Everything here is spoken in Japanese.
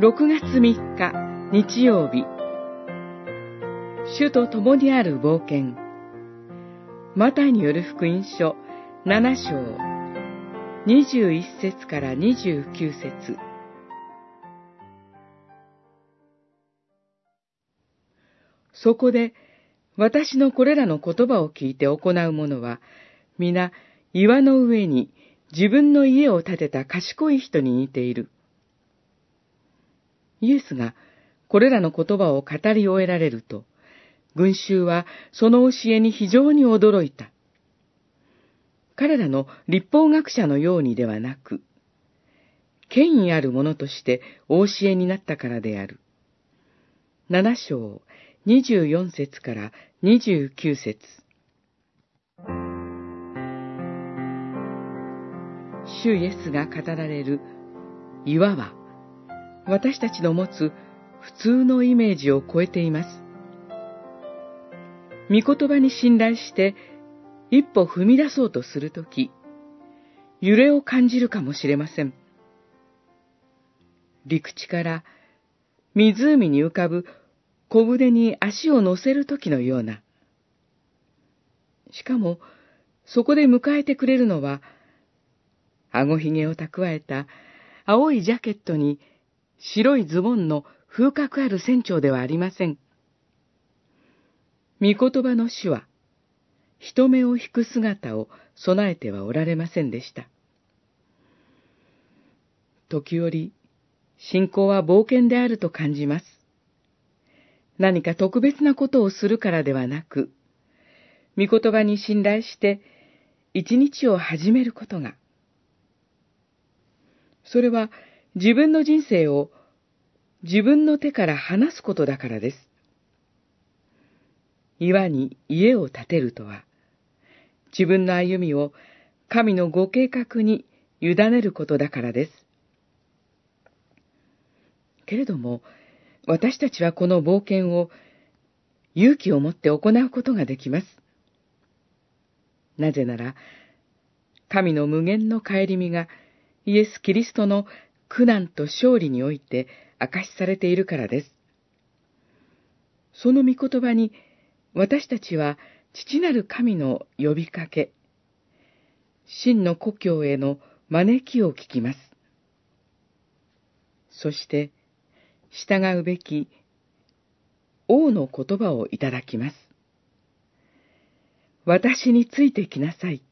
6月3日日曜日。主と共にある冒険。マタイによる福音書7章。21節から29節。そこで私のこれらの言葉を聞いて行う者は皆岩の上に自分の家を建てた賢い人に似ている。イエスがこれらの言葉を語り終えられると、群衆はその教えに非常に驚いた。彼らの立法学者のようにではなく、権威ある者としてお教えになったからである。七章二十四節から二十九節主イエスが語られる岩は、私たちの持つ普通のイメージを超えています。御言葉に信頼して一歩踏み出そうとするとき、揺れを感じるかもしれません。陸地から湖に浮かぶ小舟に足を乗せるときのような。しかも、そこで迎えてくれるのは、あごひげを蓄えた青いジャケットに白いズボンの風格ある船長ではありません。御言葉の主は、人目を引く姿を備えてはおられませんでした。時折、信仰は冒険であると感じます。何か特別なことをするからではなく、御言葉に信頼して一日を始めることが、それは自分の人生を自分の手から離すことだからです。岩に家を建てるとは、自分の歩みを神のご計画に委ねることだからです。けれども、私たちはこの冒険を勇気を持って行うことができます。なぜなら、神の無限の顧みがイエス・キリストの苦難と勝利において明かしされているからです。その御言葉に私たちは父なる神の呼びかけ、真の故郷への招きを聞きます。そして、従うべき王の言葉をいただきます。私についてきなさい。